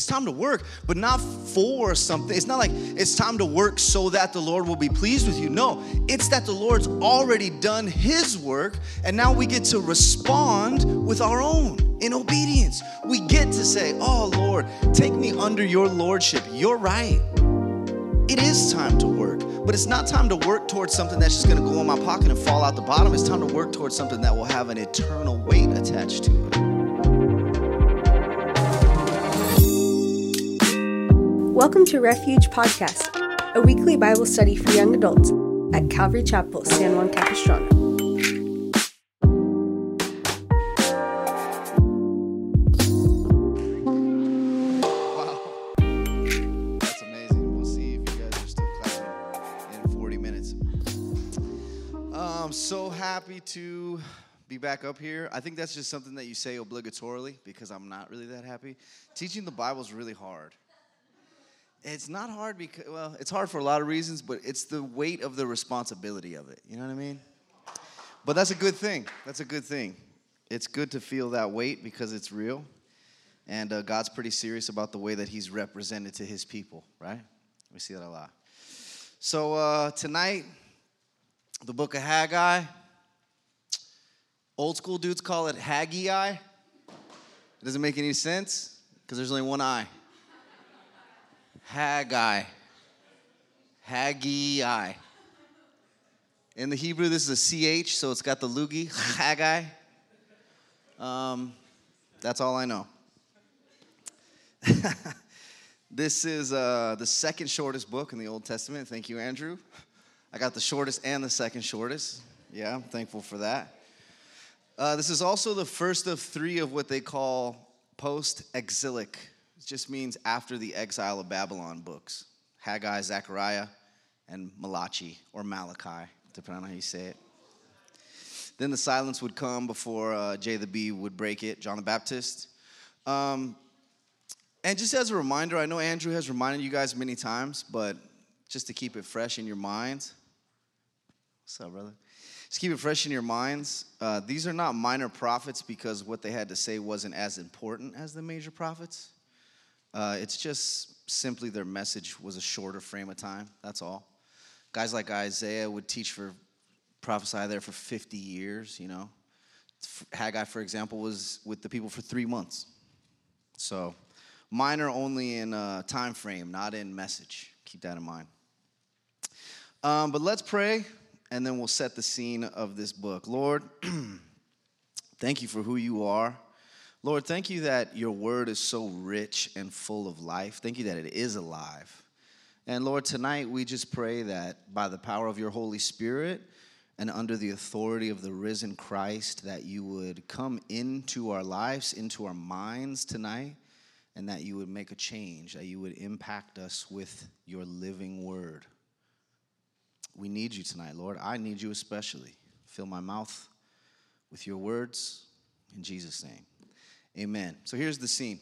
It's time to work, but not for something. It's not like it's time to work so that the Lord will be pleased with you. No, it's that the Lord's already done his work, and now we get to respond with our own in obedience. We get to say, Oh Lord, take me under your lordship. You're right. It is time to work, but it's not time to work towards something that's just gonna go in my pocket and fall out the bottom. It's time to work towards something that will have an eternal weight attached to it. Welcome to Refuge Podcast, a weekly Bible study for young adults at Calvary Chapel, San Juan Capistrano. Wow. That's amazing. We'll see if you guys are still in 40 minutes. I'm so happy to be back up here. I think that's just something that you say obligatorily because I'm not really that happy. Teaching the Bible is really hard. It's not hard because, well, it's hard for a lot of reasons, but it's the weight of the responsibility of it. You know what I mean? But that's a good thing. That's a good thing. It's good to feel that weight because it's real. And uh, God's pretty serious about the way that He's represented to His people, right? We see that a lot. So uh, tonight, the book of Haggai. Old school dudes call it Haggai. It doesn't make any sense because there's only one eye. Haggai. Haggai. In the Hebrew, this is a CH, so it's got the loogie. Haggai. Um, that's all I know. this is uh, the second shortest book in the Old Testament. Thank you, Andrew. I got the shortest and the second shortest. Yeah, I'm thankful for that. Uh, this is also the first of three of what they call post exilic. It just means after the exile of Babylon books Haggai, Zechariah, and Malachi, or Malachi, depending on how you say it. Then the silence would come before uh, J the B would break it, John the Baptist. Um, and just as a reminder, I know Andrew has reminded you guys many times, but just to keep it fresh in your minds. What's up, brother? Just keep it fresh in your minds. Uh, these are not minor prophets because what they had to say wasn't as important as the major prophets. Uh, it's just simply their message was a shorter frame of time. That's all. Guys like Isaiah would teach for, prophesy there for 50 years, you know. Haggai, for example, was with the people for three months. So, minor only in uh, time frame, not in message. Keep that in mind. Um, but let's pray, and then we'll set the scene of this book. Lord, thank you for who you are. Lord, thank you that your word is so rich and full of life. Thank you that it is alive. And Lord, tonight we just pray that by the power of your Holy Spirit and under the authority of the risen Christ, that you would come into our lives, into our minds tonight, and that you would make a change, that you would impact us with your living word. We need you tonight, Lord. I need you especially. Fill my mouth with your words in Jesus' name. Amen. So here's the scene.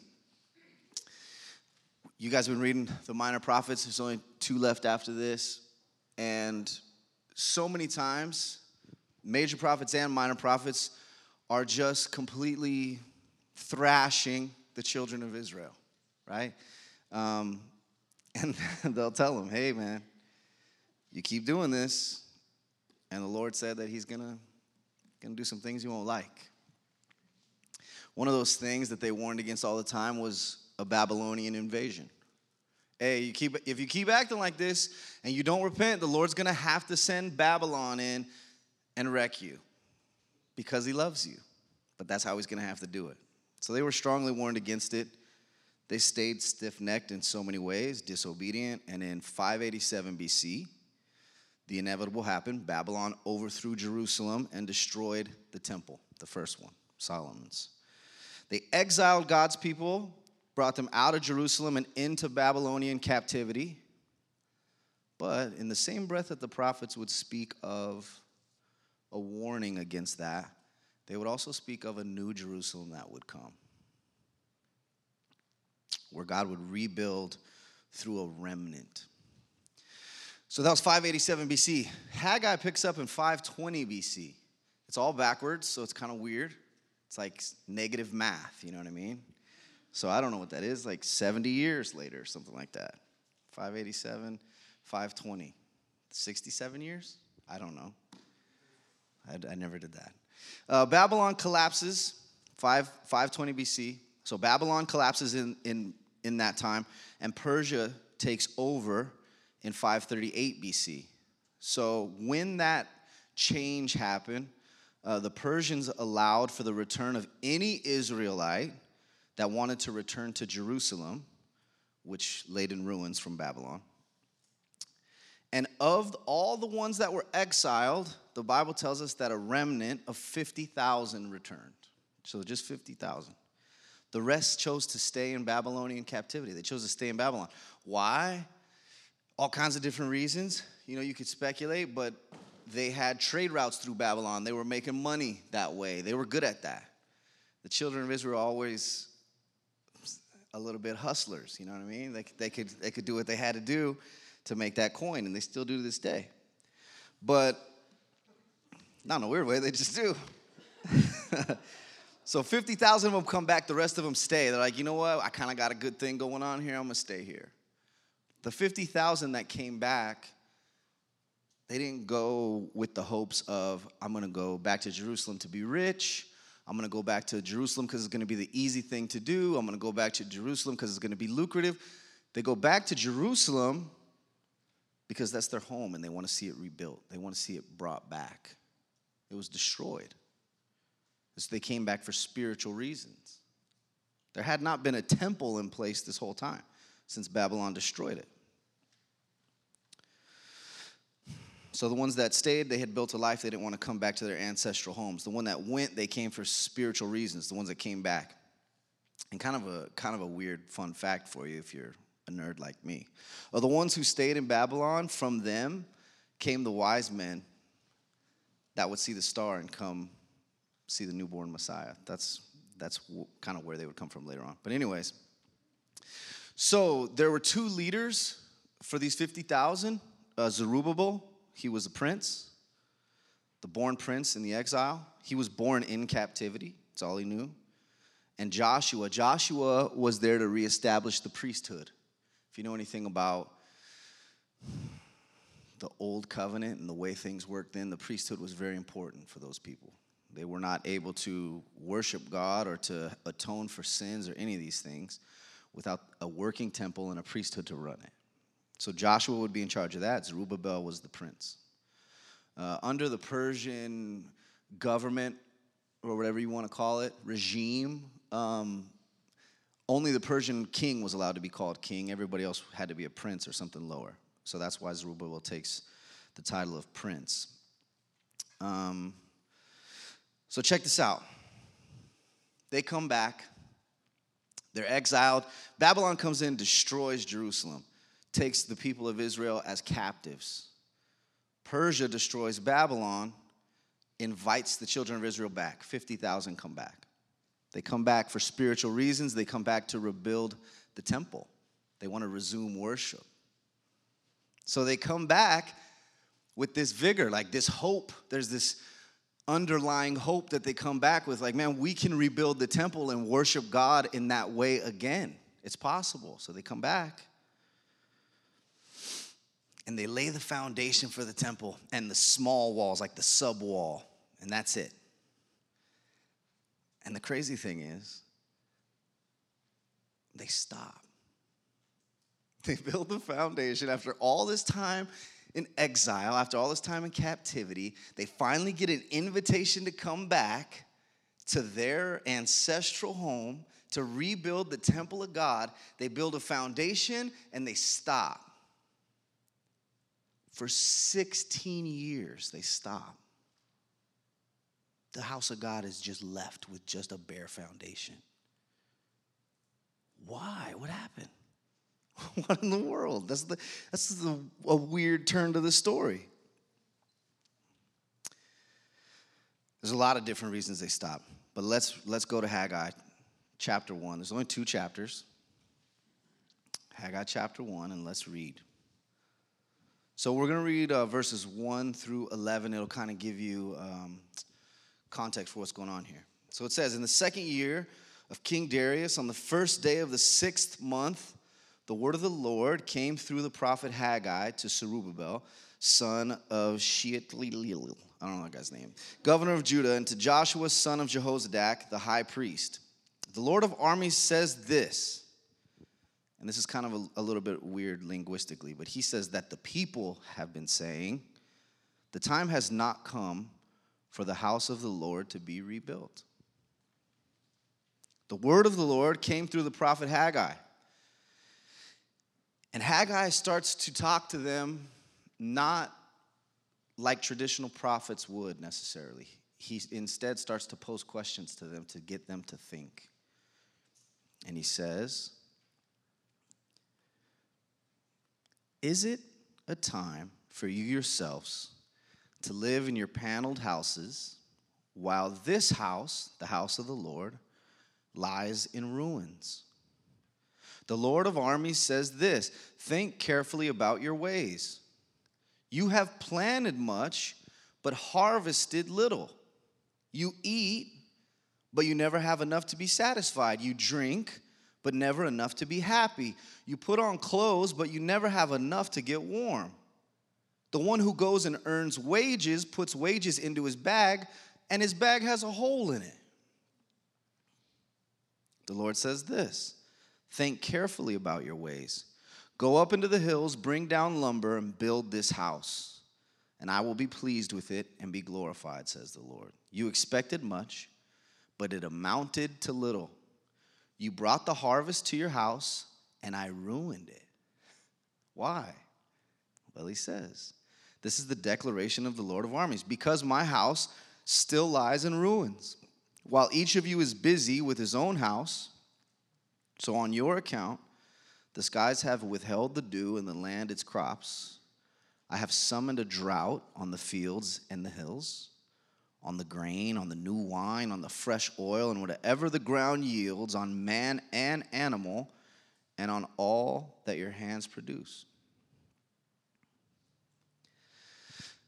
You guys have been reading the minor prophets. There's only two left after this. And so many times, major prophets and minor prophets are just completely thrashing the children of Israel, right? Um, and they'll tell them, hey, man, you keep doing this. And the Lord said that He's gonna, gonna do some things you won't like. One of those things that they warned against all the time was a Babylonian invasion. Hey, you keep, if you keep acting like this and you don't repent, the Lord's gonna have to send Babylon in and wreck you because He loves you. But that's how He's gonna have to do it. So they were strongly warned against it. They stayed stiff necked in so many ways, disobedient. And in 587 BC, the inevitable happened. Babylon overthrew Jerusalem and destroyed the temple, the first one, Solomon's. They exiled God's people, brought them out of Jerusalem and into Babylonian captivity. But in the same breath that the prophets would speak of a warning against that, they would also speak of a new Jerusalem that would come, where God would rebuild through a remnant. So that was 587 BC. Haggai picks up in 520 BC. It's all backwards, so it's kind of weird. It's like negative math, you know what I mean? So I don't know what that is, like 70 years later, or something like that. 587, 520. 67 years? I don't know. I, I never did that. Uh, Babylon collapses, 5, 520 BC. So Babylon collapses in, in, in that time, and Persia takes over in 538 BC. So when that change happened, uh, the Persians allowed for the return of any Israelite that wanted to return to Jerusalem, which laid in ruins from Babylon. And of all the ones that were exiled, the Bible tells us that a remnant of 50,000 returned. So just 50,000. The rest chose to stay in Babylonian captivity. They chose to stay in Babylon. Why? All kinds of different reasons. You know, you could speculate, but they had trade routes through Babylon. They were making money that way. They were good at that. The children of Israel always a little bit hustlers, you know what I mean? They, they, could, they could do what they had to do to make that coin, and they still do to this day. But not in a weird way, they just do. so 50,000 of them come back, the rest of them stay. They're like, you know what? I kind of got a good thing going on here. I'm to stay here. The 50,000 that came back, they didn't go with the hopes of, I'm going to go back to Jerusalem to be rich. I'm going to go back to Jerusalem because it's going to be the easy thing to do. I'm going to go back to Jerusalem because it's going to be lucrative. They go back to Jerusalem because that's their home and they want to see it rebuilt. They want to see it brought back. It was destroyed. So they came back for spiritual reasons. There had not been a temple in place this whole time since Babylon destroyed it. So the ones that stayed, they had built a life, they didn't want to come back to their ancestral homes. The one that went, they came for spiritual reasons, the ones that came back. And kind of a kind of a weird fun fact for you if you're a nerd like me. Of the ones who stayed in Babylon, from them came the wise men that would see the star and come see the newborn Messiah. That's that's kind of where they would come from later on. But anyways, so there were two leaders for these 50,000. Uh, Zerubbabel, he was a prince, the born prince in the exile. He was born in captivity. That's all he knew. And Joshua, Joshua was there to reestablish the priesthood. If you know anything about the old covenant and the way things worked then, the priesthood was very important for those people. They were not able to worship God or to atone for sins or any of these things without a working temple and a priesthood to run it. So Joshua would be in charge of that. Zerubbabel was the prince. Uh, under the Persian government, or whatever you want to call it, regime, um, only the Persian king was allowed to be called king. Everybody else had to be a prince or something lower. So that's why Zerubbabel takes the title of prince. Um, so check this out. They come back. They're exiled. Babylon comes in, destroys Jerusalem, takes the people of Israel as captives. Persia destroys Babylon, invites the children of Israel back. 50,000 come back. They come back for spiritual reasons. They come back to rebuild the temple. They want to resume worship. So they come back with this vigor, like this hope. There's this underlying hope that they come back with like, man, we can rebuild the temple and worship God in that way again. It's possible. So they come back and they lay the foundation for the temple and the small walls, like the sub wall, and that's it. And the crazy thing is, they stop. They build the foundation after all this time in exile, after all this time in captivity. They finally get an invitation to come back to their ancestral home to rebuild the temple of God. They build a foundation and they stop. For 16 years, they stop the house of God is just left with just a bare foundation. Why? What happened? what in the world? That's the that's the, a weird turn to the story. There's a lot of different reasons they stop, but let's let's go to Haggai, chapter one. There's only two chapters. Haggai chapter one, and let's read. So we're going to read uh, verses one through eleven. It'll kind of give you. Um, context for what's going on here. So it says, In the second year of King Darius, on the first day of the sixth month, the word of the Lord came through the prophet Haggai to Zerubbabel, son of Shealtiel. I don't know that guy's name, governor of Judah, and to Joshua, son of Jehozadak, the high priest. The Lord of armies says this, and this is kind of a, a little bit weird linguistically, but he says that the people have been saying, The time has not come for the house of the Lord to be rebuilt. The word of the Lord came through the prophet Haggai. And Haggai starts to talk to them not like traditional prophets would necessarily. He instead starts to pose questions to them to get them to think. And he says, Is it a time for you yourselves to live in your paneled houses while this house, the house of the Lord, lies in ruins? The Lord of armies says this Think carefully about your ways. You have planted much, but harvested little. You eat, but you never have enough to be satisfied. You drink, but never enough to be happy. You put on clothes, but you never have enough to get warm. The one who goes and earns wages puts wages into his bag, and his bag has a hole in it. The Lord says this Think carefully about your ways. Go up into the hills, bring down lumber, and build this house. And I will be pleased with it and be glorified, says the Lord. You expected much, but it amounted to little. You brought the harvest to your house, and I ruined it. Why? Well, he says, This is the declaration of the Lord of armies. Because my house still lies in ruins, while each of you is busy with his own house. So, on your account, the skies have withheld the dew and the land its crops. I have summoned a drought on the fields and the hills, on the grain, on the new wine, on the fresh oil, and whatever the ground yields, on man and animal, and on all that your hands produce.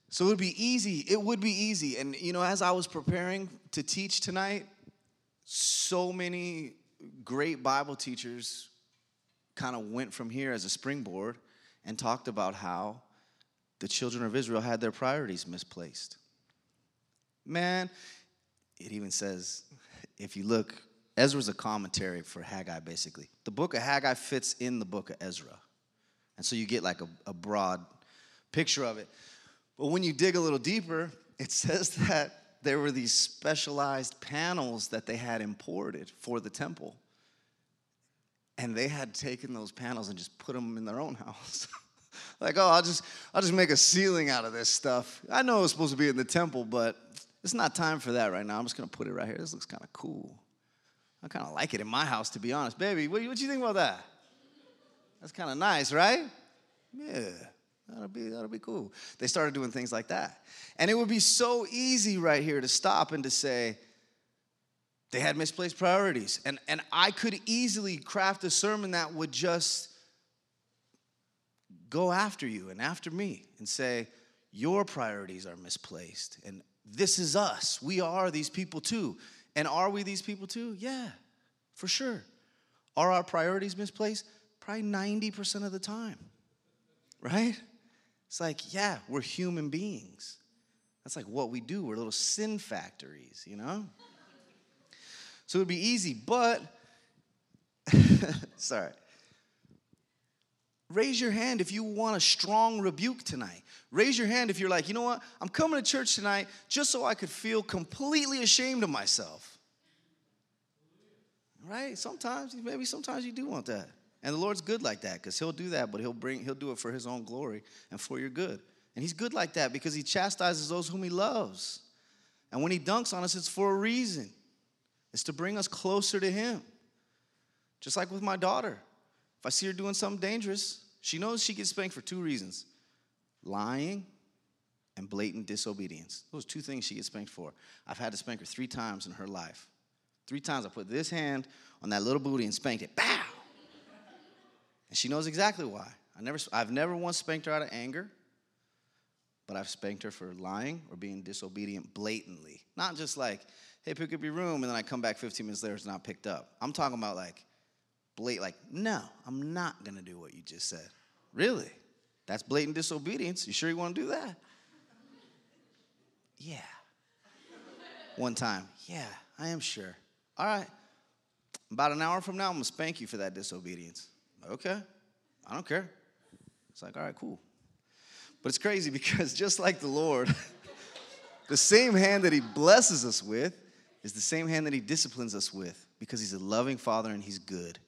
So it would be easy. It would be easy. And, you know, as I was preparing to teach tonight, so many great Bible teachers kind of went from here as a springboard and talked about how the children of Israel had their priorities misplaced. Man, it even says, if you look, Ezra's a commentary for Haggai, basically. The book of Haggai fits in the book of Ezra. And so you get like a, a broad picture of it. But when you dig a little deeper, it says that there were these specialized panels that they had imported for the temple. And they had taken those panels and just put them in their own house. like, oh, I'll just I'll just make a ceiling out of this stuff. I know it's supposed to be in the temple, but it's not time for that right now. I'm just gonna put it right here. This looks kind of cool. I kind of like it in my house, to be honest. Baby, what, do you think about that? That's kind of nice, right? Yeah. That'll be that'll be cool. They started doing things like that. And it would be so easy right here to stop and to say they had misplaced priorities. And and I could easily craft a sermon that would just go after you and after me and say your priorities are misplaced and this is us. We are these people too. And are we these people too? Yeah. For sure. Are our priorities misplaced? Probably 90% of the time. Right? It's like, yeah, we're human beings. That's like what we do. We're little sin factories, you know? So it would be easy, but, sorry. Raise your hand if you want a strong rebuke tonight. Raise your hand if you're like, you know what? I'm coming to church tonight just so I could feel completely ashamed of myself. Right? Sometimes, maybe sometimes you do want that. And the Lord's good like that because He'll do that, but He'll bring He'll do it for His own glory and for your good. And He's good like that because He chastises those whom He loves. And when He dunks on us, it's for a reason. It's to bring us closer to Him. Just like with my daughter. If I see her doing something dangerous, she knows she gets spanked for two reasons lying and blatant disobedience. Those two things she gets spanked for. I've had to spank her three times in her life. Three times I put this hand on that little booty and spanked it. Bow! And she knows exactly why. I never, I've never once spanked her out of anger, but I've spanked her for lying or being disobedient blatantly. Not just like, hey, pick up your room, and then I come back 15 minutes later, and it's not picked up. I'm talking about like, blatant, like, no, I'm not gonna do what you just said. Really? That's blatant disobedience. You sure you wanna do that? Yeah. One time, yeah, I am sure. All right. About an hour from now, I'm gonna spank you for that disobedience. Okay, I don't care. It's like, all right, cool. But it's crazy because just like the Lord, the same hand that He blesses us with is the same hand that He disciplines us with because He's a loving Father and He's good.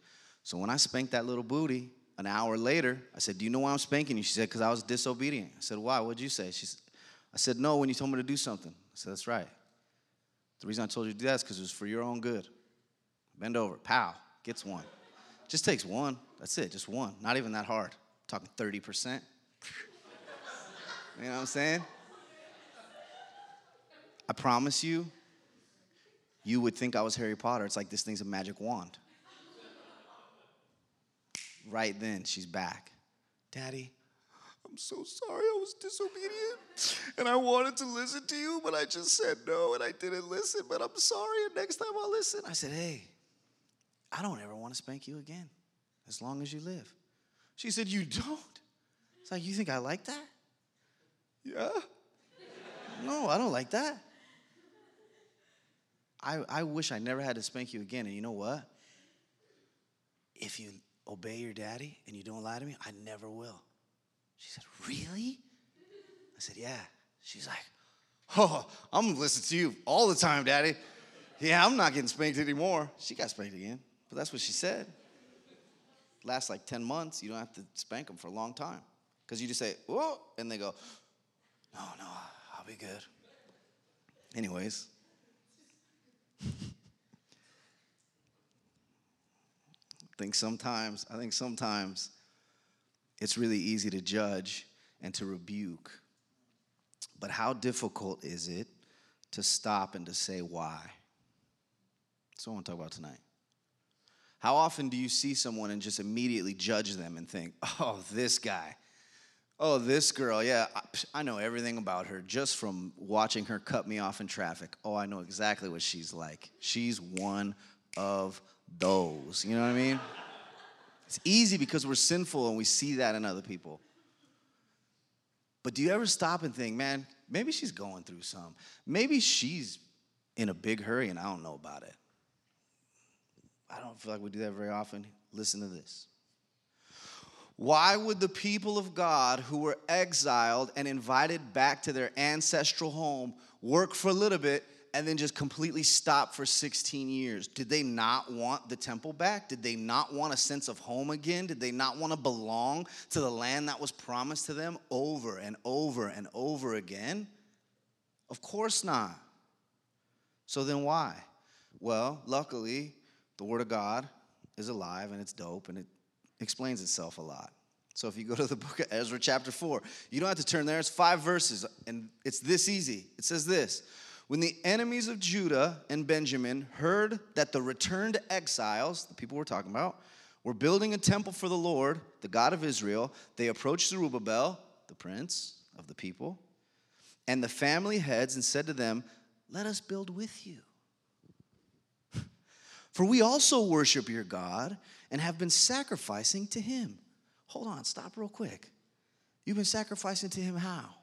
So when I spanked that little booty, an hour later, I said, Do you know why I'm spanking you? She said, Because I was disobedient. I said, Why? What'd you say? She said, I said, No, when you told me to do something. I said, That's right. The reason I told you to do that is because it was for your own good. Bend over, pow, gets one. Just takes one. That's it, just one. Not even that hard. I'm talking 30%. you know what I'm saying? I promise you, you would think I was Harry Potter. It's like this thing's a magic wand. Right then, she's back. Daddy, I'm so sorry I was disobedient and I wanted to listen to you, but I just said no and I didn't listen, but I'm sorry and next time I'll listen. I said, hey, I don't ever want to spank you again as long as you live. She said, You don't? It's like, You think I like that? Yeah. No, I don't like that. I, I wish I never had to spank you again. And you know what? If you obey your daddy and you don't lie to me, I never will. She said, Really? I said, Yeah. She's like, Oh, I'm gonna listen to you all the time, daddy. Yeah, I'm not getting spanked anymore. She got spanked again, but that's what she said. Lasts like 10 months. You don't have to spank them for a long time. Because you just say, Whoa, and they go, No, no, I'll be good. Anyways. Think sometimes, I think sometimes it's really easy to judge and to rebuke. But how difficult is it to stop and to say why? That's what I want to talk about tonight. How often do you see someone and just immediately judge them and think, oh, this guy, oh, this girl, yeah, I know everything about her just from watching her cut me off in traffic. Oh, I know exactly what she's like. She's one of those. You know what I mean? It's easy because we're sinful and we see that in other people. But do you ever stop and think, man, maybe she's going through some. Maybe she's in a big hurry and I don't know about it. I don't feel like we do that very often. Listen to this. Why would the people of God who were exiled and invited back to their ancestral home work for a little bit and then just completely stop for 16 years? Did they not want the temple back? Did they not want a sense of home again? Did they not want to belong to the land that was promised to them over and over and over again? Of course not. So then why? Well, luckily, the Word of God is alive and it's dope and it explains itself a lot. So if you go to the book of Ezra, chapter 4, you don't have to turn there, it's five verses, and it's this easy. It says this When the enemies of Judah and Benjamin heard that the returned exiles, the people we're talking about, were building a temple for the Lord, the God of Israel, they approached Zerubbabel, the prince of the people, and the family heads and said to them, Let us build with you. For we also worship your God and have been sacrificing to him. Hold on, stop real quick. You've been sacrificing to him how?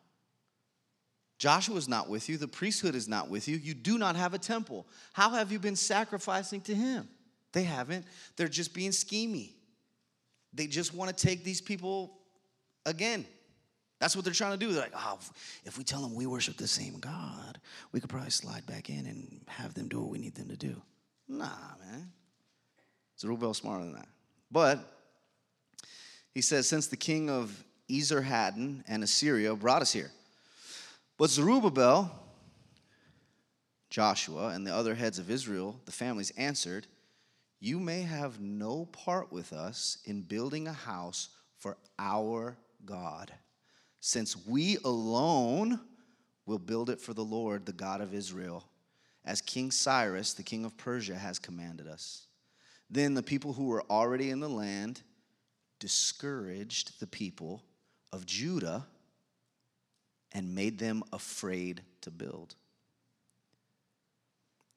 Joshua's not with you, the priesthood is not with you, you do not have a temple. How have you been sacrificing to him? They haven't. They're just being schemy. They just want to take these people again. That's what they're trying to do. They're like, oh, if we tell them we worship the same God, we could probably slide back in and have them do what we need them to do. Nah, man. Zerubbabel's smarter than that. But he says, since the king of Esarhaddon and Assyria brought us here. But Zerubbabel, Joshua, and the other heads of Israel, the families, answered, You may have no part with us in building a house for our God, since we alone will build it for the Lord, the God of Israel as King Cyrus, the king of Persia, has commanded us. Then the people who were already in the land discouraged the people of Judah and made them afraid to build.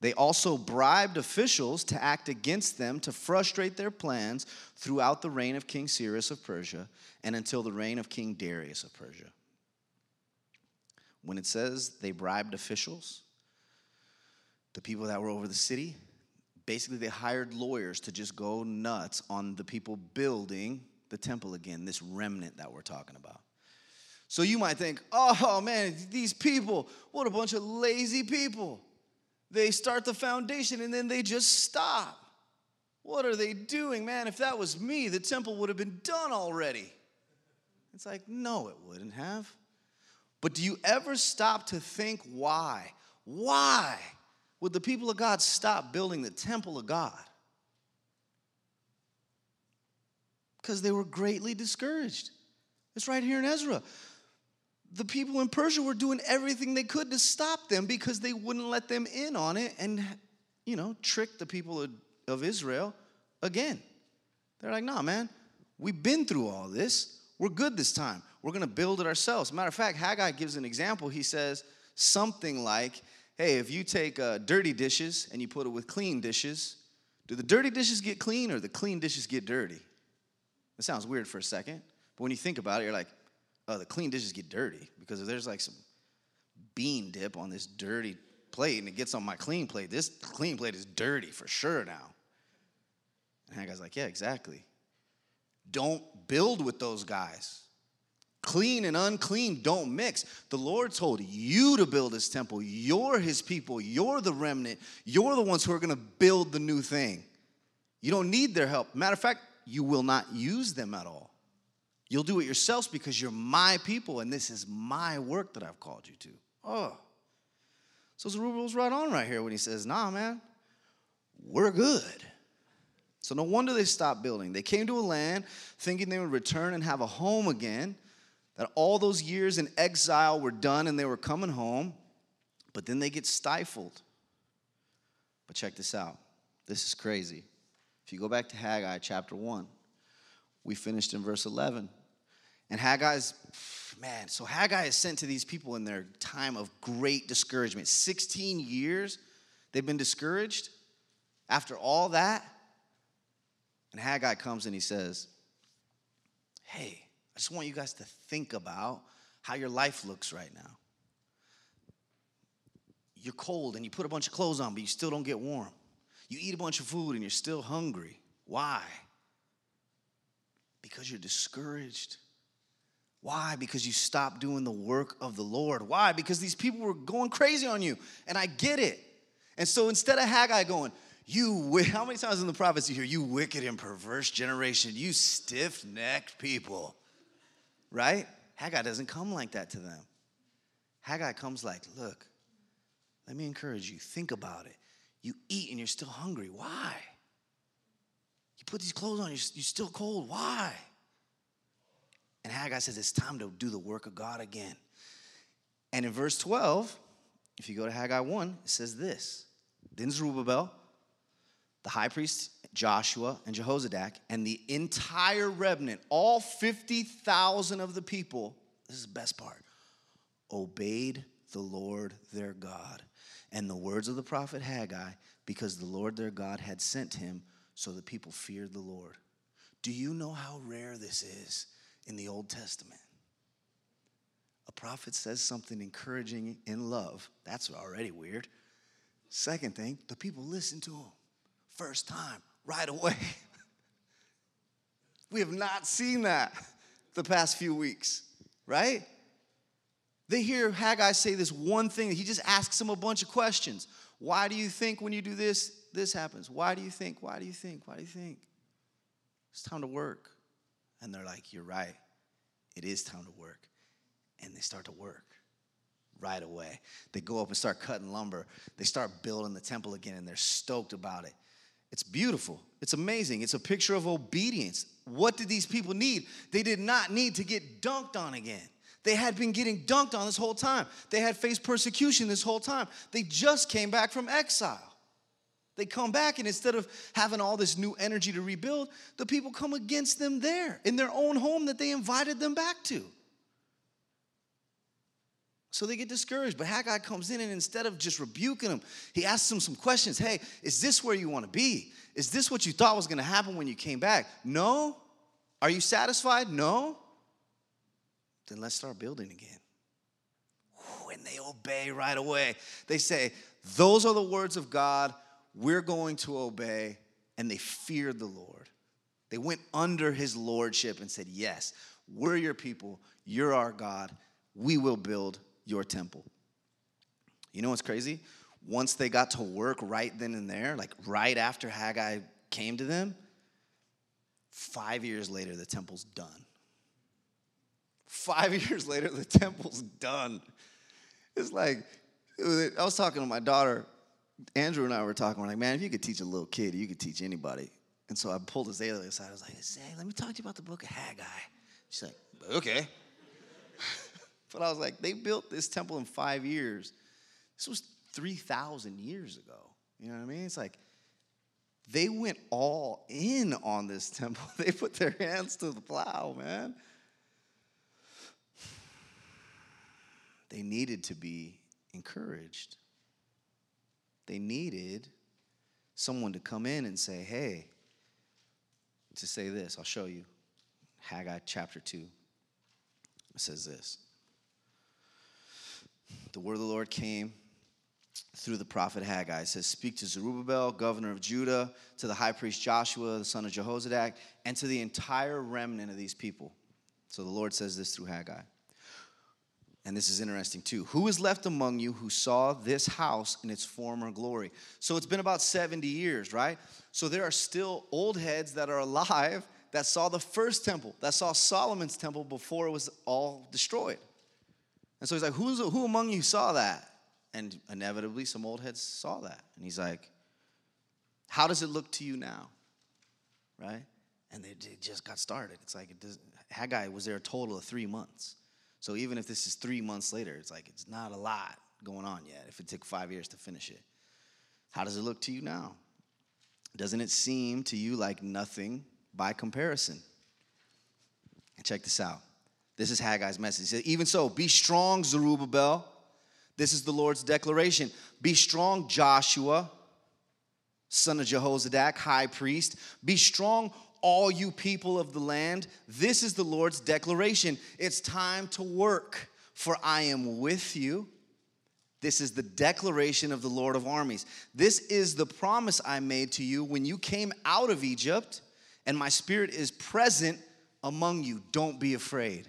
They also bribed officials to act against them to frustrate their plans throughout the reign of King Cyrus of Persia and until the reign of King Darius of Persia. When it says they bribed officials, the people that were over the city, basically they hired lawyers to just go nuts on the people building the temple again, this remnant that we're talking about. So you might think, oh man, these people, what a bunch of lazy people. They start the foundation and then they just stop. What are they doing? Man, if that was me, the temple would have been done already. It's like, no, it wouldn't have. But do you ever stop to think why? Why would the people of God stop building the temple of God? Because they were greatly discouraged. It's right here in Ezra the people in Persia were doing everything they could to stop them because they wouldn't let them in on it and, you know, trick the people of, of Israel again. They're like, nah, man, we've been through all this. We're good this time. We're going to build it ourselves. Matter of fact, Haggai gives an example. He says something like, hey, if you take uh, dirty dishes and you put it with clean dishes, do the dirty dishes get clean or the clean dishes get dirty? It sounds weird for a second, but when you think about it, you're like, uh, the clean dishes get dirty because if there's like some bean dip on this dirty plate and it gets on my clean plate, this clean plate is dirty for sure now. And that guy's like, yeah, exactly. Don't build with those guys. Clean and unclean don't mix. The Lord told you to build his temple. You're his people. You're the remnant. You're the ones who are going to build the new thing. You don't need their help. Matter of fact, you will not use them at all. You'll do it yourselves because you're my people and this is my work that I've called you to. Oh. So Zerubbabel's right on right here when he says, nah, man, we're good. So no wonder they stopped building. They came to a land thinking they would return and have a home again, that all those years in exile were done and they were coming home, but then they get stifled. But check this out. This is crazy. If you go back to Haggai chapter 1, we finished in verse 11. And Haggai's, man, so Haggai is sent to these people in their time of great discouragement. 16 years they've been discouraged after all that. And Haggai comes and he says, Hey, I just want you guys to think about how your life looks right now. You're cold and you put a bunch of clothes on, but you still don't get warm. You eat a bunch of food and you're still hungry. Why? Because you're discouraged. Why? Because you stopped doing the work of the Lord. Why? Because these people were going crazy on you. And I get it. And so instead of Haggai going, you, how many times in the prophets you hear, you wicked and perverse generation, you stiff necked people, right? Haggai doesn't come like that to them. Haggai comes like, look, let me encourage you, think about it. You eat and you're still hungry. Why? You put these clothes on, you're, you're still cold. Why? And Haggai says it's time to do the work of God again. And in verse 12, if you go to Haggai 1, it says this Then Zerubbabel, the high priest Joshua and Jehozadak, and the entire remnant, all 50,000 of the people, this is the best part, obeyed the Lord their God and the words of the prophet Haggai because the Lord their God had sent him, so the people feared the Lord. Do you know how rare this is? In the Old Testament. A prophet says something encouraging in love. That's already weird. Second thing, the people listen to him. First time, right away. we have not seen that the past few weeks, right? They hear Haggai say this one thing. He just asks them a bunch of questions. Why do you think when you do this, this happens? Why do you think? Why do you think? Why do you think? It's time to work. And they're like, You're right. It is time to work. And they start to work right away. They go up and start cutting lumber. They start building the temple again, and they're stoked about it. It's beautiful. It's amazing. It's a picture of obedience. What did these people need? They did not need to get dunked on again. They had been getting dunked on this whole time. They had faced persecution this whole time. They just came back from exile. They come back, and instead of having all this new energy to rebuild, the people come against them there in their own home that they invited them back to. So they get discouraged. But Haggai comes in and instead of just rebuking them, he asks them some questions. Hey, is this where you want to be? Is this what you thought was going to happen when you came back? No. Are you satisfied? No. Then let's start building again. And they obey right away. They say, Those are the words of God. We're going to obey. And they feared the Lord. They went under his lordship and said, Yes, we're your people. You're our God. We will build your temple. You know what's crazy? Once they got to work right then and there, like right after Haggai came to them, five years later, the temple's done. Five years later, the temple's done. It's like, I was talking to my daughter, Andrew and I were talking, we're like, man, if you could teach a little kid, you could teach anybody. And so I pulled his Azalea aside. I was like, Azalea, let me talk to you about the book of Haggai. She's like, okay. but I was like, they built this temple in five years. This was 3,000 years ago. You know what I mean? It's like they went all in on this temple. They put their hands to the plow, man. They needed to be encouraged. They needed someone to come in and say, hey, to say this, I'll show you. Haggai chapter 2. It says this The word of the Lord came through the prophet Haggai. It says, Speak to Zerubbabel, governor of Judah, to the high priest Joshua, the son of Jehozadak, and to the entire remnant of these people. So the Lord says this through Haggai. And this is interesting too. Who is left among you who saw this house in its former glory? So it's been about 70 years, right? So there are still old heads that are alive that saw the first temple, that saw Solomon's temple before it was all destroyed. And so he's like, Who's, Who among you saw that? And inevitably, some old heads saw that. And he's like, How does it look to you now? Right? And they, just got started. It's like, it Haggai was there a total of three months. So even if this is three months later, it's like, it's not a lot going on yet if it took five years to finish it. How does it look to you now? Doesn't it seem to you like nothing by comparison. And check this out. This is Haggai's message. He said, Even so, be strong, Zerubbabel. This is the Lord's declaration. Be strong, Joshua, son of Jehozadak, high priest. Be strong, all you people of the land. This is the Lord's declaration. It's time to work, for I am with you. This is the declaration of the Lord of armies. This is the promise I made to you when you came out of Egypt and my spirit is present among you. Don't be afraid.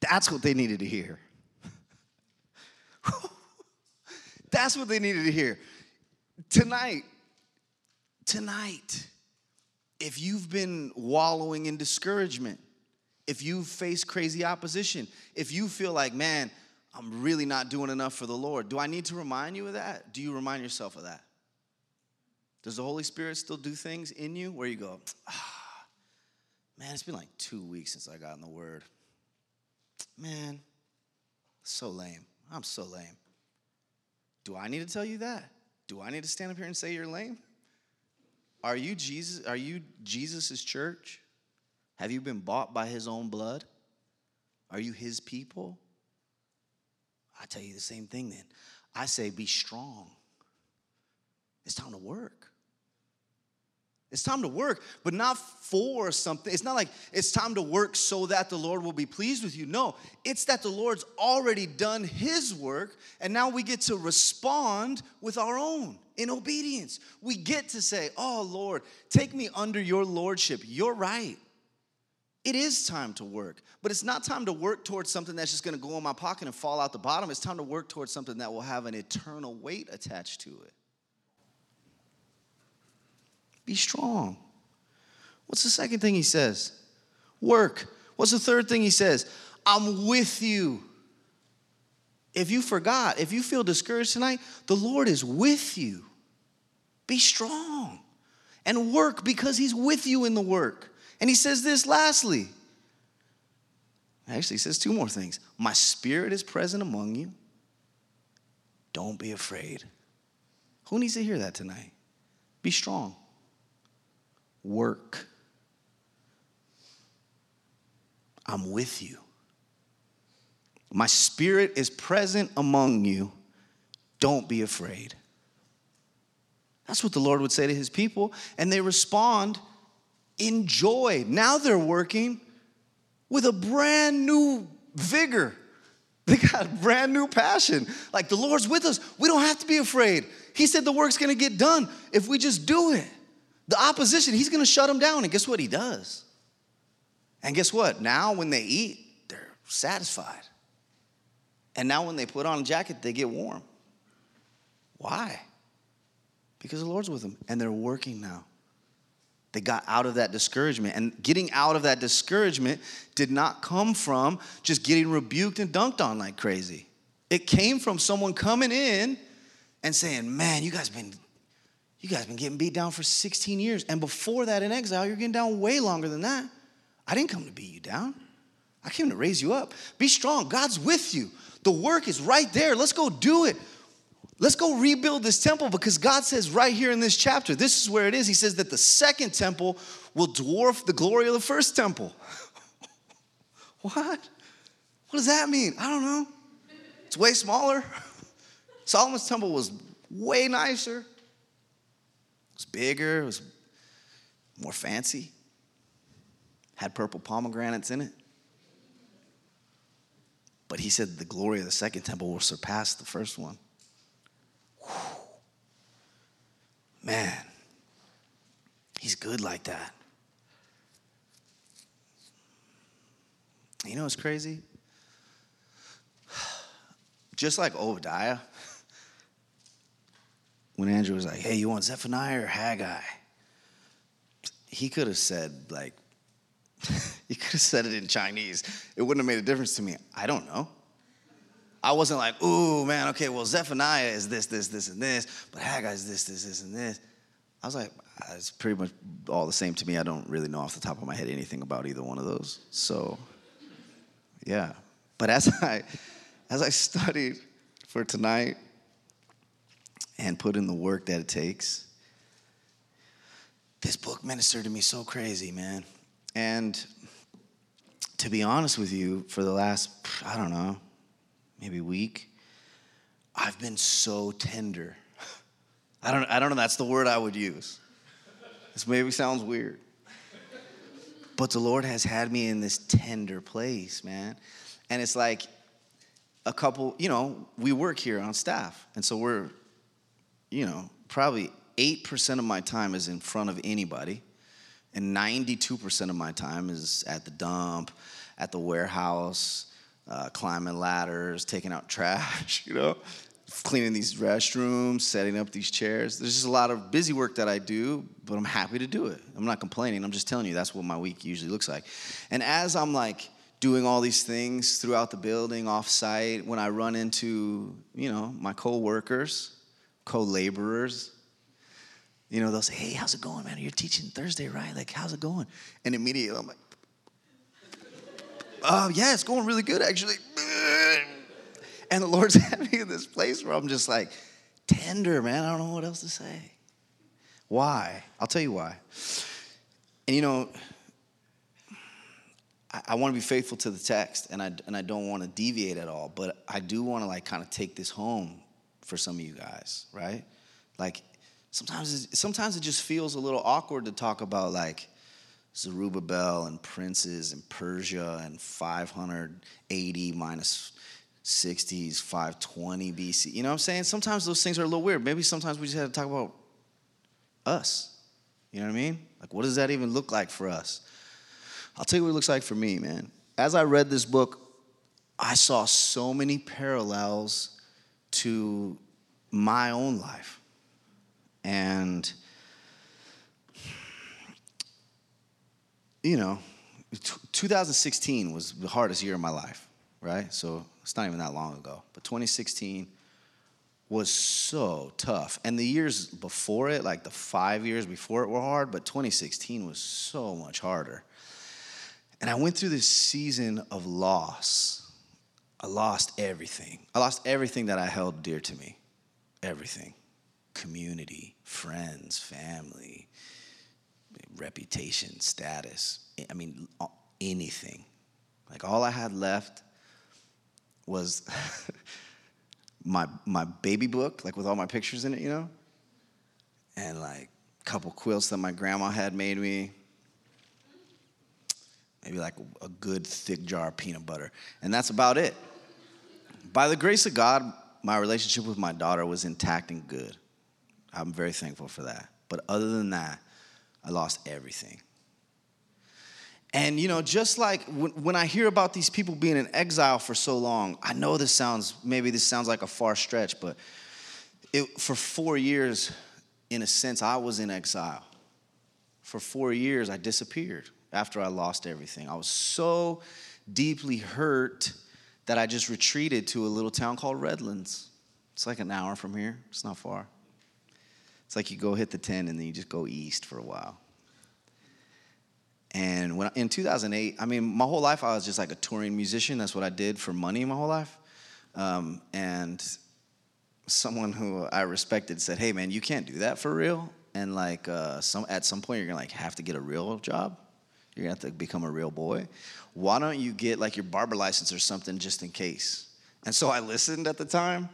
That's what they needed to hear. That's what they needed to hear. Tonight, tonight, if you've been wallowing in discouragement, if you've faced crazy opposition, if you feel like, man, I'm really not doing enough for the Lord, do I need to remind you of that? Do you remind yourself of that? Does the Holy Spirit still do things in you where you go, ah, man, it's been like two weeks since I got in the Word. Man, so lame. I'm so lame. Do I need to tell you that? Do I need to stand up here and say you're lame? Are you Jesus? Are you Jesus's church? Have you been bought by his own blood? Are you his people? I tell you the same thing then. I say be strong. It's time to work. It's time to work, but not for something. It's not like it's time to work so that the Lord will be pleased with you. No, it's that the Lord's already done His work, and now we get to respond with our own in obedience. We get to say, Oh, Lord, take me under your Lordship. You're right. It is time to work, but it's not time to work towards something that's just gonna go in my pocket and fall out the bottom. It's time to work towards something that will have an eternal weight attached to it. Be strong. What's the second thing he says? Work. What's the third thing he says? I'm with you. If you forgot, if you feel discouraged tonight, the Lord is with you. Be strong and work because he's with you in the work. And he says this lastly. Actually, he says two more things. My spirit is present among you. Don't be afraid. Who needs to hear that tonight? Be strong work. I'm with you. My spirit is present among you. Don't be afraid. That's what the Lord would say to his people. And they respond in joy. Now they're working with a brand new vigor. They got brand new passion. Like the Lord's with us. We don't have to be afraid. He said the work's gonna get done if we just do it. The opposition, he's gonna shut them down. And guess what? He does. And guess what? Now when they eat, they're satisfied. And now when they put on a jacket, they get warm. Why? Because the Lord's with them and they're working now. They got out of that discouragement. And getting out of that discouragement did not come from just getting rebuked and dunked on like crazy. It came from someone coming in and saying, Man, you guys been you guys been getting beat down for 16 years. And before that in exile, you're getting down way longer than that. I didn't come to beat you down. I came to raise you up. Be strong. God's with you. The work is right there. Let's go do it. Let's go rebuild this temple because God says right here in this chapter, this is where it is. He says that the second temple will dwarf the glory of the first temple. what? What does that mean? I don't know. It's way smaller. Solomon's temple was way nicer. Was bigger, it was more fancy. Had purple pomegranates in it. But he said the glory of the second temple will surpass the first one. Man, he's good like that. You know what's crazy? Just like Obadiah, when Andrew was like, hey, you want Zephaniah or Haggai? He could have said, like, he could have said it in Chinese. It wouldn't have made a difference to me. I don't know. I wasn't like, ooh, man, okay, well, Zephaniah is this, this, this, and this, but Haggai is this, this, this, and this. I was like, ah, it's pretty much all the same to me. I don't really know off the top of my head anything about either one of those. So, yeah. But as I, as I studied for tonight and put in the work that it takes, this book ministered to me so crazy, man. And to be honest with you, for the last, I don't know, maybe week, I've been so tender. I don't, I don't know, that's the word I would use. This maybe sounds weird. But the Lord has had me in this tender place, man. And it's like a couple, you know, we work here on staff. And so we're, you know, probably 8% of my time is in front of anybody. And 92% of my time is at the dump, at the warehouse, uh, climbing ladders, taking out trash, you know, cleaning these restrooms, setting up these chairs. There's just a lot of busy work that I do, but I'm happy to do it. I'm not complaining. I'm just telling you that's what my week usually looks like. And as I'm like doing all these things throughout the building, off site, when I run into, you know, my co-workers, co-laborers, you know, they'll say, "Hey, how's it going, man? You're teaching Thursday, right? Like, how's it going?" And immediately I'm like, Oh, yeah, it's going really good actually. And the Lord's had me in this place where I'm just like, tender, man. I don't know what else to say. Why? I'll tell you why. And you know, I, I want to be faithful to the text and I, and I don't want to deviate at all, but I do want to like kind of take this home for some of you guys, right? Like sometimes, sometimes it just feels a little awkward to talk about like, Zerubbabel and princes and Persia and 580 minus 60s, 520 BC. You know what I'm saying? Sometimes those things are a little weird. Maybe sometimes we just have to talk about us. You know what I mean? Like, what does that even look like for us? I'll tell you what it looks like for me, man. As I read this book, I saw so many parallels to my own life. And you know, 2016 was the hardest year of my life, right? So it's not even that long ago. But 2016 was so tough. And the years before it, like the five years before it, were hard, but 2016 was so much harder. And I went through this season of loss. I lost everything. I lost everything that I held dear to me. Everything community, friends, family, reputation, status, I mean, anything. Like all I had left was my my baby book, like with all my pictures in it, you know, and like a couple quilts that my grandma had made me. Maybe like a good thick jar of peanut butter, and that's about it. By the grace of God, my relationship with my daughter was intact and good. I'm very thankful for that. But other than that, I lost everything. And you know, just like when, when, I hear about these people being in exile for so long, I know this sounds maybe this sounds like a far stretch, but it, for four years, in a sense, I was in exile. For four years, I disappeared after I lost everything. I was so deeply hurt that I just retreated to a little town called Redlands. It's like an hour from here. It's not far. It's like you go hit the 10 and then you just go east for a while. And when in 2008, I mean, my whole life I was just like a touring musician. That's what I did for money my whole life. Um, and someone who I respected said, "Hey, man, you can't do that for real." And like, uh, some at some point, you're gonna like have to get a real job. You're gonna have to become a real boy. Why don't you get like your barber license or something just in case? And so I listened at the time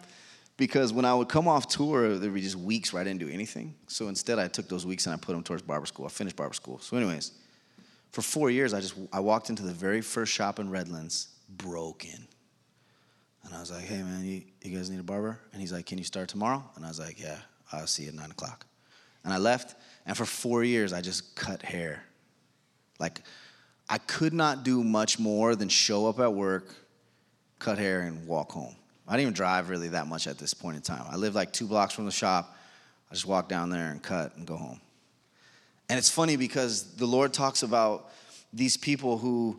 because when I would come off tour, there would be just weeks where I didn't do anything. So instead, I took those weeks and I put them towards barber school. I finished barber school. So, anyways for four years, I just I walked into the very first shop in Redlands, broken. And I was like, hey man, you, you guys need a barber? And he's like, can you start tomorrow? And I was like, yeah, I'll see you at nine o'clock. And I left, and for four years, I just cut hair. Like, I could not do much more than show up at work, cut hair, and walk home. I didn't even drive really that much at this point in time. I lived like two blocks from the shop. I just walk down there and cut and go home. And it's funny because the Lord talks about these people who,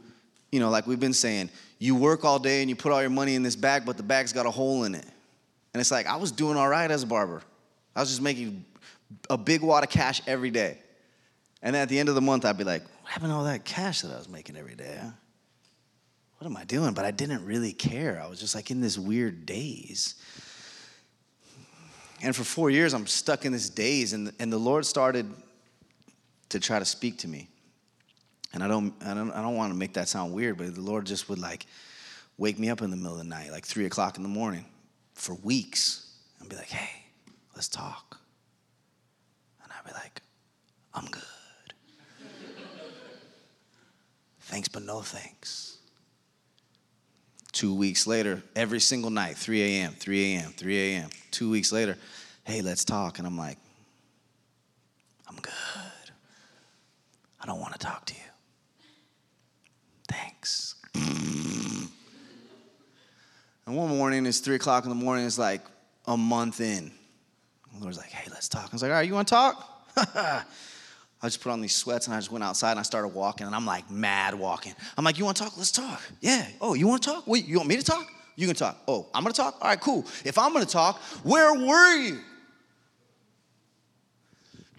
you know, like we've been saying, you work all day and you put all your money in this bag, but the bag's got a hole in it. And it's like, I was doing all right as a barber. I was just making a big wad of cash every day. And at the end of the month, I'd be like, what happened to all that cash that I was making every day? What am I doing? But I didn't really care. I was just like in this weird daze. And for four years, I'm stuck in this daze. And, and the Lord started to try to speak to me. And I don't, I don't, I don't want to make that sound weird, but the Lord just would like wake me up in the middle of the night, like three o'clock in the morning, for weeks, and be like, "Hey, let's talk." And I'd be like, "I'm good." Thanks, but no thanks. Two weeks later, every single night, 3 a.m., 3 a.m., 3 a.m. Two weeks later, hey, let's talk. And I'm like, I'm good. I don't want to talk to you. Thanks. and one morning, it's three o'clock in the morning, it's like a month in. The Lord's like, hey, let's talk. I was like, all right, you want to talk? I just put on these sweats and I just went outside and I started walking and I'm like mad walking. I'm like, you want to talk? Let's talk. Yeah. Oh, you want to talk? Wait, you want me to talk? You can talk. Oh, I'm to talk? All right, cool. If I'm to talk, where were you?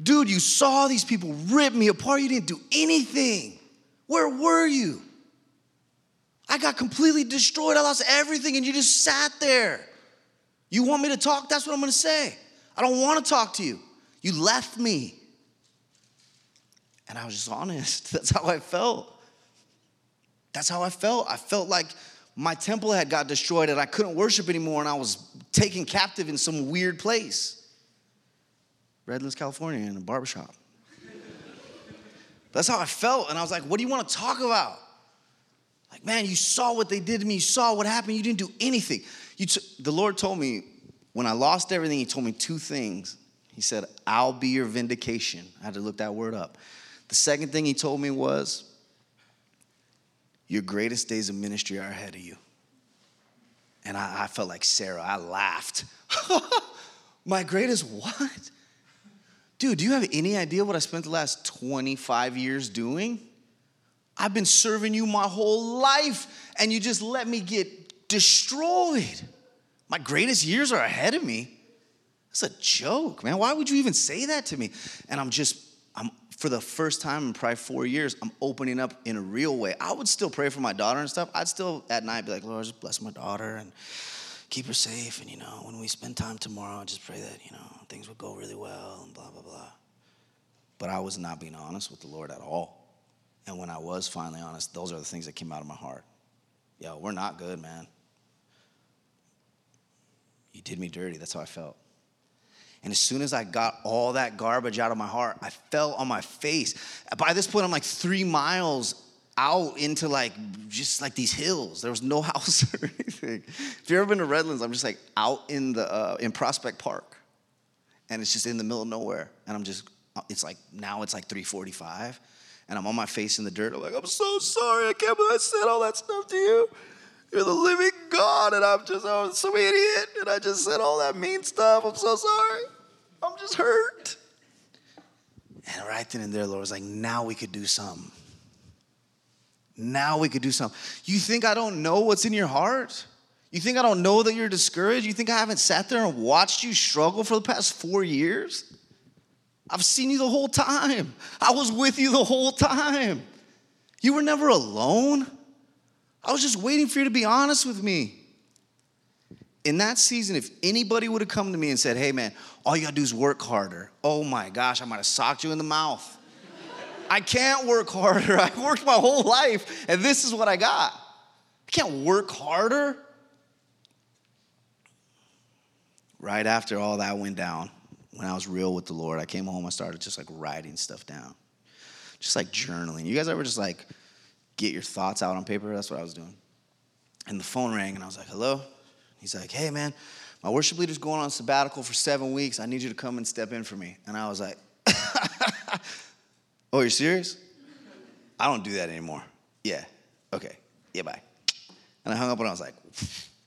Dude, you saw these people rip me apart. You didn't do anything. Where were you? I got completely destroyed. I lost everything, and you just sat there. You want me to talk? That's what I'm gonna say. I don't wanna talk to you. You left me. And I was just honest. That's how I felt. That's how I felt. I felt like my temple had got destroyed and I couldn't worship anymore, and I was taken captive in some weird place. Redlands, California, in a barbershop. That's how I felt. And I was like, what do you want to talk about? Like, man, you saw what they did to me. You saw what happened. You didn't do anything. You t- the Lord told me when I lost everything, He told me two things. He said, I'll be your vindication. I had to look that word up. The second thing He told me was, Your greatest days of ministry are ahead of you. And I, I felt like Sarah. I laughed. My greatest what? Dude, do you have any idea what I spent the last 25 years doing? I've been serving you my whole life, and you just let me get destroyed. My greatest years are ahead of me. That's a joke, man. Why would you even say that to me? And I'm just, for the first time in probably four years, I'm opening up in a real way. I would still pray for my daughter and stuff. I'd still at night be like, Lord, just bless my daughter and keep her safe. And, you know, when we spend time tomorrow, just pray that, you know, things would go really well and blah, blah, blah. But I was not being honest with the Lord at all. And when I was finally honest, those are the things that came out of my heart. yo, we're not good, man. You did me dirty. That's how I felt. And as soon as I got all that garbage out of my heart, I fell on my face. By this point, I'm like three miles out into like just like these hills. There was no house or anything. If you've ever been to Redlands, I'm just like out in the uh, in Prospect Park, and it's just in the middle of nowhere. And I'm just, it's like now it's like 3:45, and I'm on my face in the dirt. I'm like, I'm so sorry. I can't believe I said all that stuff to you. You're the living God, and I'm just I'm idiot, and I just said all that mean stuff. I'm so sorry. I'm just hurt. And right then and there, Lord was like, now we could do something. Now we could do something. You think I don't know what's in your heart? You think I don't know that you're discouraged? You think I haven't sat there and watched you struggle for the past four years? I've seen you the whole time. I was with you the whole time. You were never alone. I was just waiting for you to be honest with me. In that season, if anybody would have come to me and said, hey man, all you gotta do is work harder, oh my gosh, I might have socked you in the mouth. I can't work harder. I worked my whole life, and this is what I got. I can't work harder. Right after all that went down, when I was real with the Lord, I came home, I started just like writing stuff down, just like journaling. You guys ever just like get your thoughts out on paper? That's what I was doing. And the phone rang, and I was like, hello? He's like, hey, man, my worship leader's going on sabbatical for seven weeks. I need you to come and step in for me. And I was like, oh, you're serious? I don't do that anymore. Yeah, okay, yeah, bye. And I hung up and I was like,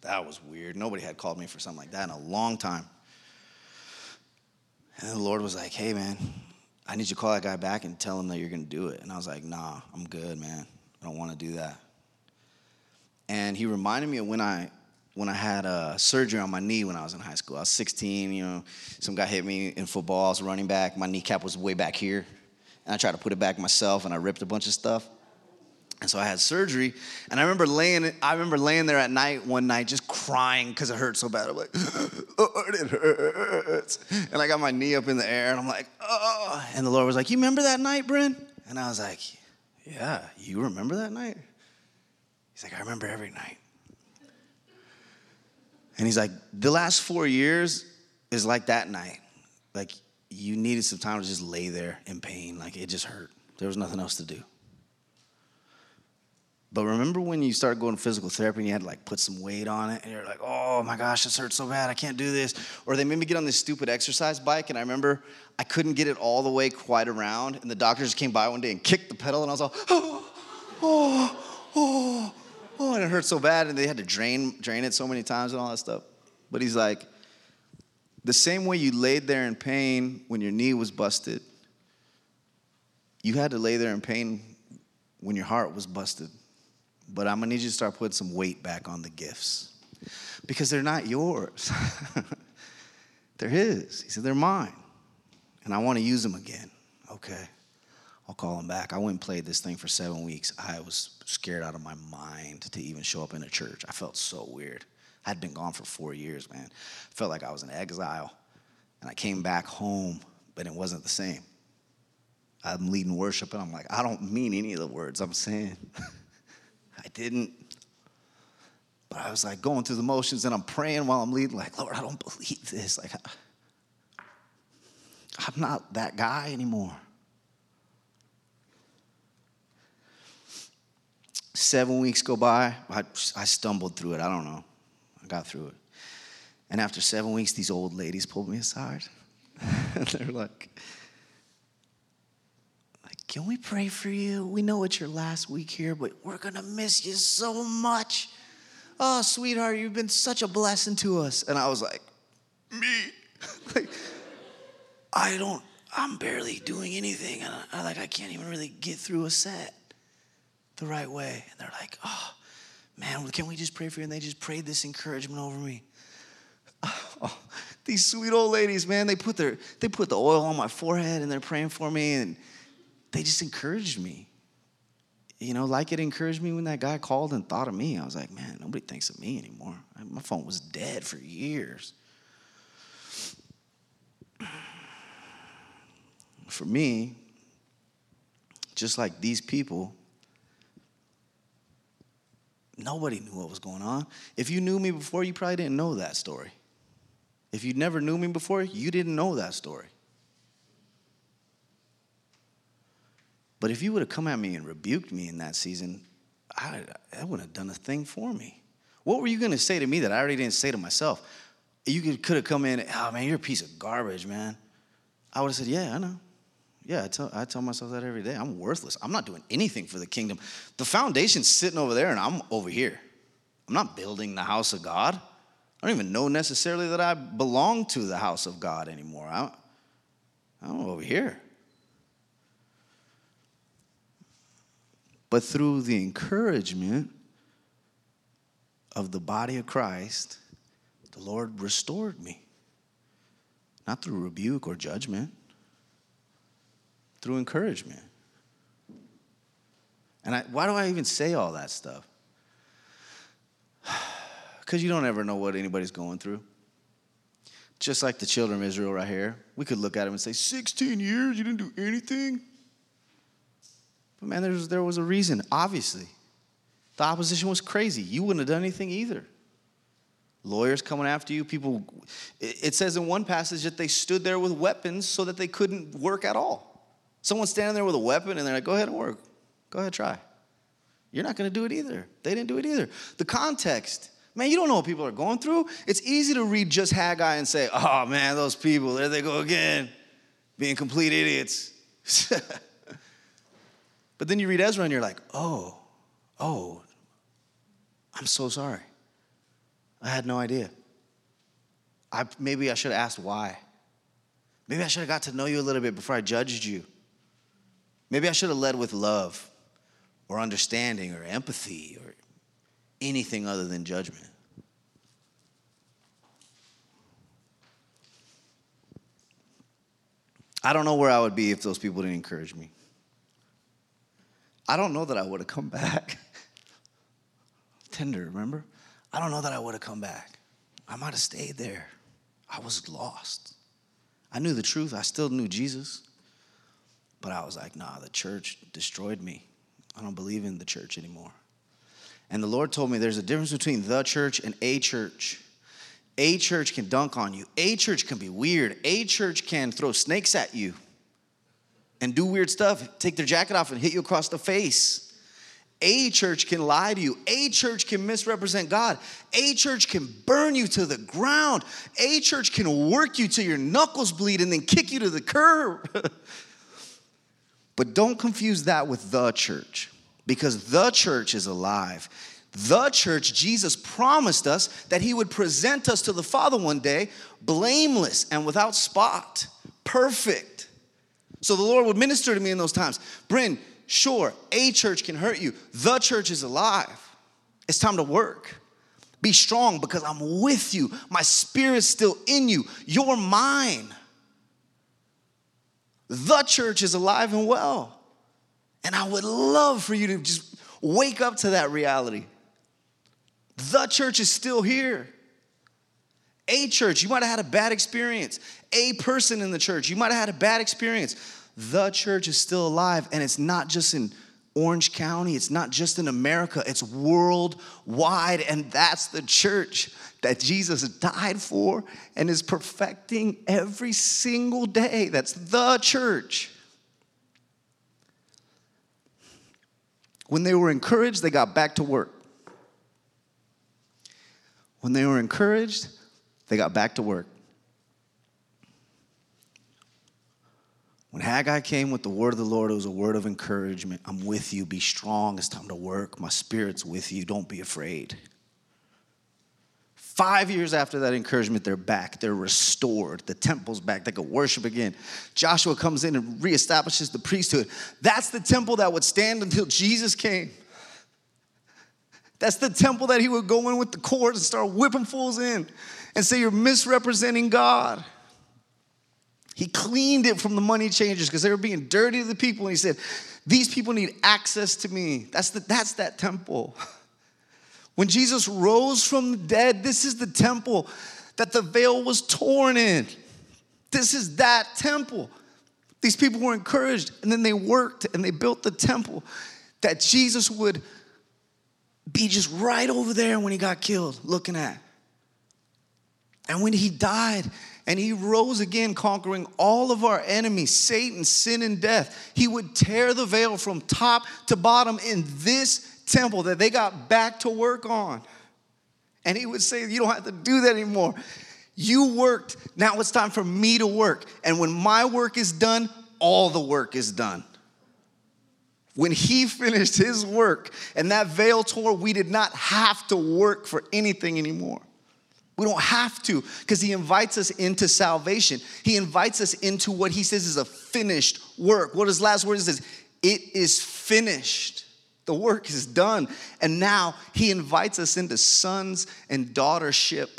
that was weird. Nobody had called me for something like that in a long time. And the Lord was like, hey, man, I need you to call that guy back and tell him that you're going to do it. And I was like, nah, I'm good, man. I don't want to do that. And he reminded me of when I when I had a surgery on my knee when I was in high school. I was 16, you know, some guy hit me in football. I was running back. My kneecap was way back here. And I tried to put it back myself and I ripped a bunch of stuff. And so I had surgery, and I remember laying. I remember laying there at night one night, just crying because it hurt so bad. I'm like, oh, it hurts, and I got my knee up in the air, and I'm like, oh. And the Lord was like, "You remember that night, Bryn?" And I was like, "Yeah, you remember that night?" He's like, "I remember every night." And he's like, "The last four years is like that night. Like you needed some time to just lay there in pain. Like it just hurt. There was nothing else to do." But remember when you started going to physical therapy and you had to like put some weight on it and you're like, oh my gosh, this hurts so bad, I can't do this. Or they made me get on this stupid exercise bike and I remember I couldn't get it all the way quite around and the doctor just came by one day and kicked the pedal and I was all, oh, oh, oh, oh, and it hurt so bad and they had to drain, drain it so many times and all that stuff. But he's like, the same way you laid there in pain when your knee was busted, you had to lay there in pain when your heart was busted but I'm gonna need you to start putting some weight back on the gifts because they're not yours. they're His. He said, they're mine. And I wanna use them again. Okay, I'll call him back. I went and played this thing for seven weeks. I was scared out of my mind to even show up in a church. I felt so weird. I'd been gone for four years, man. I felt like I was in exile. And I came back home, but it wasn't the same. I'm leading worship, and I'm like, I don't mean any of the words I'm saying. I didn't. But I was like going through the motions and I'm praying while I'm leading, like, Lord, I don't believe this. Like, I'm not that guy anymore. Seven weeks go by. I, I stumbled through it. I don't know. I got through it. And after seven weeks, these old ladies pulled me aside. and they're like, can we pray for you? We know it's your last week here, but we're going to miss you so much. Oh, sweetheart, you've been such a blessing to us. And I was like, Me? like, I don't, I'm barely doing anything. And I, like, I can't even really get through a set the right way. And they're like, Oh, man, can we just pray for you? And they just prayed this encouragement over me. Oh, these sweet old ladies, man, they put their they put the oil on my forehead and they're praying for me and they just encouraged me. You know, like it encouraged me when that guy called and thought of me. I was like, man, nobody thinks of me anymore. My phone was dead for years. For me, just like these people, nobody knew what was going on. If you knew me before, you probably didn't know that story. If you never knew me before, you didn't know that story. But if you would have come at me and rebuked me in that season, I, that wouldn't have done a thing for me. What were you going to say to me that I already didn't say to myself? You could, could have come in, oh man, you're a piece of garbage, man. I would have said, yeah, I know. Yeah, I tell, I tell myself that every day. I'm worthless. I'm not doing anything for the kingdom. The foundation's sitting over there, and I'm over here. I'm not building the house of God. I don't even know necessarily that I belong to the house of God anymore. I, I'm over here. But through the encouragement of the body of Christ, the Lord restored me. Not through rebuke or judgment, through encouragement. And I, why do I even say all that stuff? Because you don't ever know what anybody's going through. Just like the children of Israel right here. We could look at them and say, 16 years, you didn't do anything? But man, was, there was a reason, obviously. The opposition was crazy. You wouldn't have done anything either. Lawyers coming after you, people. It says in one passage that they stood there with weapons so that they couldn't work at all. Someone standing there with a weapon and they're like, go ahead and work. Go ahead, try. You're not going to do it either. They didn't do it either. The context, man, you don't know what people are going through. It's easy to read just Haggai and say, oh man, those people, there they go again, being complete idiots. but then you read Ezra and you're like, oh, oh, I'm so sorry. I had no idea. I, maybe I should have asked why. Maybe I should have got to know you a little bit before I judged you. Maybe I should have led with love or understanding or empathy or anything other than judgment. I don't know where I would be if those people didn't encourage me. I don't know that I would have come back. Tender, remember? I don't know that I would have come back. I might have stayed there. I was lost. I knew the truth. I still knew Jesus. But I was like, nah, the church destroyed me. I don't believe in the church anymore. And the Lord told me there's a difference between the church and a church. A church can dunk on you, a church can be weird, a church can throw snakes at you and do weird stuff, take their jacket off and hit you across the face. A church can lie to you. A church can misrepresent God. A church can burn you to the ground. A church can work you till your knuckles bleed and then kick you to the curb. But don't confuse that with the church because the church is alive. The church, Jesus promised us that he would present us to the Father one day, blameless and without spot, perfect. So the Lord would minister to me in those times. Bryn, sure, a church can hurt you. The church is alive. It's time to work. Be strong because I'm with you. My spirit's still in you. You're mine. The church is alive and well. And I would love for you to just wake up to that reality. The church is still here. A church, you might have had a bad experience. A person in the church, you might have had a bad experience. The church is still alive, and it's not just in Orange County, it's not just in America, it's worldwide, and that's the church that Jesus died for and is perfecting every single day. That's the church. When they were encouraged, they got back to work. When they were encouraged, they got back to work. When Haggai came with the word of the Lord, it was a word of encouragement. I'm with you. Be strong. It's time to work. My spirit's with you. Don't be afraid. Five years after that encouragement, they're back. They're restored. The temple's back. They could worship again. Joshua comes in and reestablishes the priesthood. That's the temple that would stand until Jesus came. That's the temple that he would go in with the cords and start whipping fools in and say, You're misrepresenting God. He cleaned it from the money changers because they were being dirty to the people. And he said, These people need access to me. That's, the, that's that temple. When Jesus rose from the dead, this is the temple that the veil was torn in. This is that temple. These people were encouraged and then they worked and they built the temple that Jesus would be just right over there when he got killed, looking at. And when he died and he rose again, conquering all of our enemies, Satan, sin, and death, he would tear the veil from top to bottom in this temple that they got back to work on. And he would say, You don't have to do that anymore. You worked. Now it's time for me to work. And when my work is done, all the work is done. When he finished his work and that veil tore, we did not have to work for anything anymore. We don't have to because he invites us into salvation. He invites us into what he says is a finished work. What his last word is it is finished. The work is done. And now he invites us into sons and daughtership.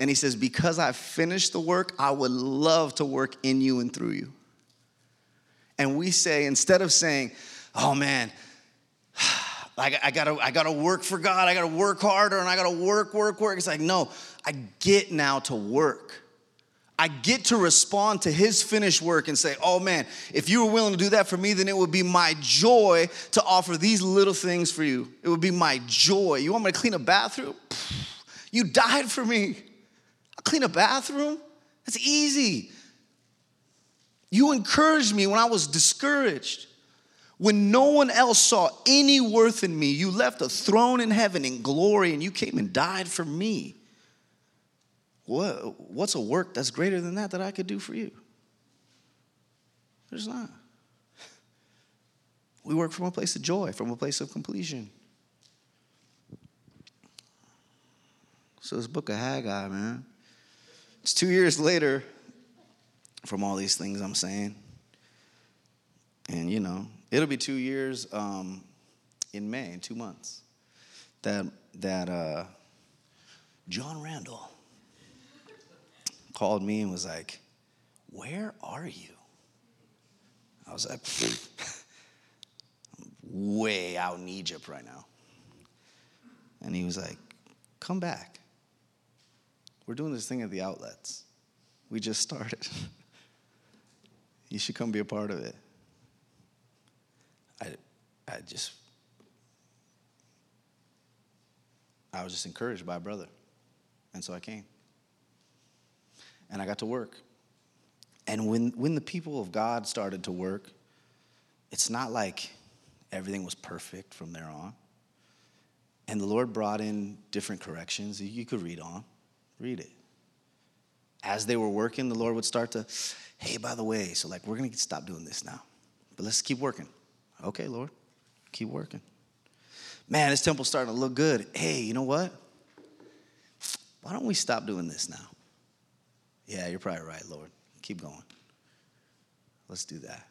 And he says, Because I've finished the work, I would love to work in you and through you. And we say, instead of saying, Oh man, I, I, gotta, I gotta work for God, I gotta work harder, and I gotta work, work, work. It's like, no, I get now to work. I get to respond to his finished work and say, oh man, if you were willing to do that for me, then it would be my joy to offer these little things for you. It would be my joy. You want me to clean a bathroom? You died for me. I'll clean a bathroom? That's easy. You encouraged me when I was discouraged. When no one else saw any worth in me, you left a throne in heaven in glory and you came and died for me. What, what's a work that's greater than that that I could do for you? There's not. We work from a place of joy, from a place of completion. So, this book of Haggai, man, it's two years later from all these things I'm saying. And, you know, it'll be two years um, in May, in two months, that, that uh, John Randall called me and was like, Where are you? I was like, I'm way out in Egypt right now. And he was like, Come back. We're doing this thing at the outlets. We just started. you should come be a part of it. I, just, I was just encouraged by a brother. And so I came. And I got to work. And when, when the people of God started to work, it's not like everything was perfect from there on. And the Lord brought in different corrections. You could read on, read it. As they were working, the Lord would start to, hey, by the way, so like we're gonna stop doing this now, but let's keep working. Okay, Lord, keep working. Man, this temple's starting to look good. Hey, you know what? Why don't we stop doing this now? Yeah, you're probably right, Lord. Keep going. Let's do that.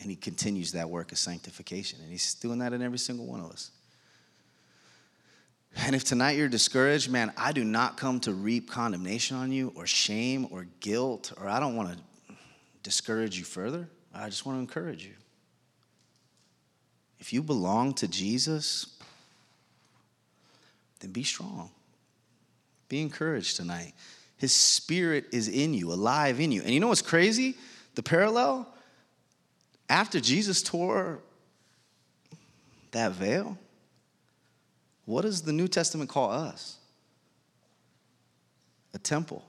And he continues that work of sanctification. And he's doing that in every single one of us. And if tonight you're discouraged, man, I do not come to reap condemnation on you or shame or guilt, or I don't want to discourage you further. I just want to encourage you. If you belong to Jesus, then be strong. Be encouraged tonight. His spirit is in you, alive in you. And you know what's crazy? The parallel? After Jesus tore that veil, what does the New Testament call us? A temple.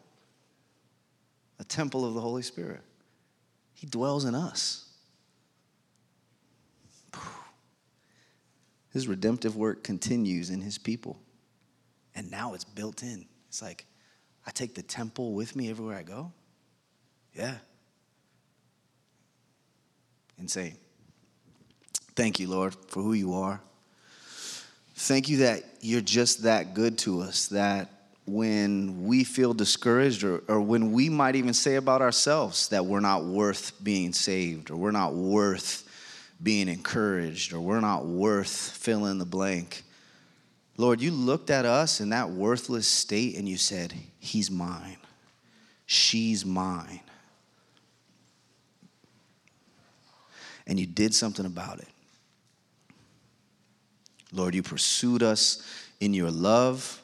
A temple of the Holy Spirit. He dwells in us. His redemptive work continues in his people. And now it's built in. It's like, I take the temple with me everywhere I go? Yeah. Insane. Thank you, Lord, for who you are. Thank you that you're just that good to us, that when we feel discouraged, or, or when we might even say about ourselves that we're not worth being saved, or we're not worth being encouraged, or we're not worth fill in the blank. Lord, you looked at us in that worthless state and you said, He's mine. She's mine. And you did something about it. Lord, you pursued us in your love.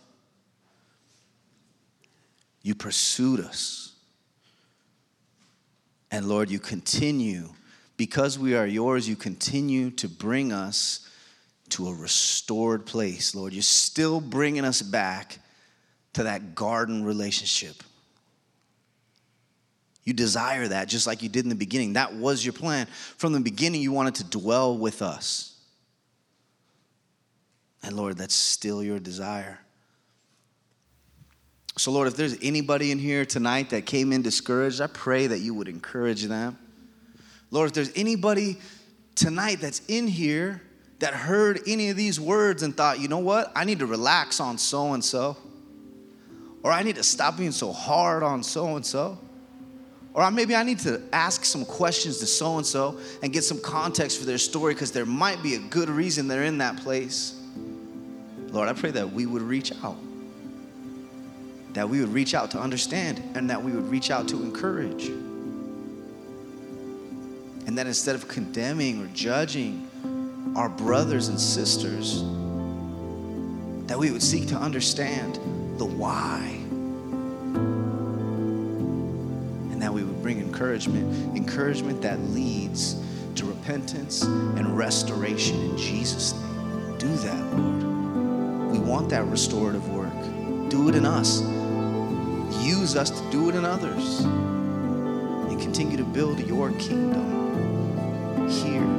You pursued us. And Lord, you continue, because we are yours, you continue to bring us to a restored place, Lord. You're still bringing us back to that garden relationship. You desire that just like you did in the beginning. That was your plan. From the beginning, you wanted to dwell with us. And Lord, that's still your desire. So, Lord, if there's anybody in here tonight that came in discouraged, I pray that you would encourage them. Lord, if there's anybody tonight that's in here that heard any of these words and thought, you know what, I need to relax on so and so, or I need to stop being so hard on so and so, or maybe I need to ask some questions to so and so and get some context for their story because there might be a good reason they're in that place. Lord, I pray that we would reach out that we would reach out to understand and that we would reach out to encourage. And that instead of condemning or judging our brothers and sisters, that we would seek to understand the why. And that we would bring encouragement, encouragement that leads to repentance and restoration in Jesus' name. Do that, Lord. We want that restorative work. Do it in us use us to do it in others and continue to build your kingdom here.